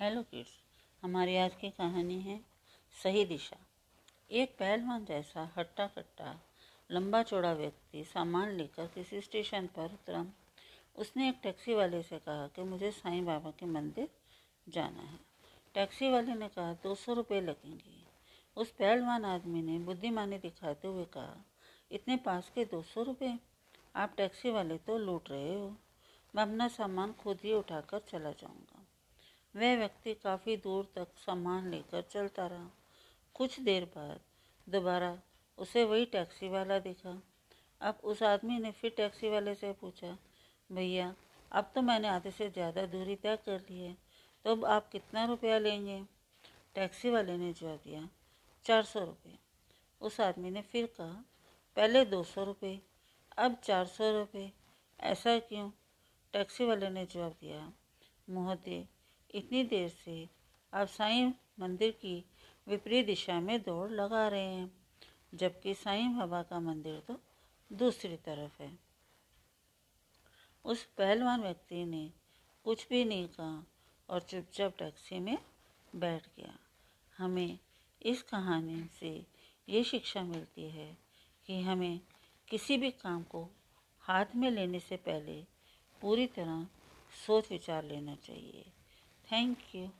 Hello kids हमारी आज की कहानी है सही दिशा। एक पहलवान जैसा हट्टा कट्टा लंबा चौड़ा व्यक्ति सामान लेकर किसी स्टेशन पर उतरा। उसने एक टैक्सी वाले से कहा कि मुझे साईं बाबा के मंदिर जाना है। टैक्सी वाले ने कहा, दो सौ रुपये लगेंगे। उस पहलवान आदमी ने बुद्धिमानी दिखाते हुए कहा, इतने पास के दो सौ रुपये आप टैक्सी वाले तो लूट रहे हो। मैं अपना सामान खुद ही उठाकर चला जाऊँगा। वह व्यक्ति काफ़ी दूर तक सामान लेकर चलता रहा। कुछ देर बाद दोबारा उसे वही टैक्सी वाला दिखा। अब उस आदमी ने फिर टैक्सी वाले से पूछा, भैया, अब तो मैंने आधे से ज़्यादा दूरी तय कर ली है तो अब आप कितना रुपया लेंगे? टैक्सी वाले ने जवाब दिया, चार सौ रुपये। उस आदमी ने फिर कहा, पहले दो सौ रुपये, अब चार सौ रुपये। ऐसा क्यों? टैक्सी वाले ने जवाब दिया महोदय इतनी देर से आप साईं मंदिर की विपरीत दिशा में दौड़ लगा रहे हैं, जबकि साईं बाबा का मंदिर तो दूसरी तरफ़ है। उस पहलवान व्यक्ति ने कुछ भी नहीं कहा और चुपचाप टैक्सी में बैठ गया। हमें इस कहानी से ये शिक्षा मिलती है कि हमें किसी भी काम को हाथ में लेने से पहले पूरी तरह सोच विचार लेना चाहिए। Thank you.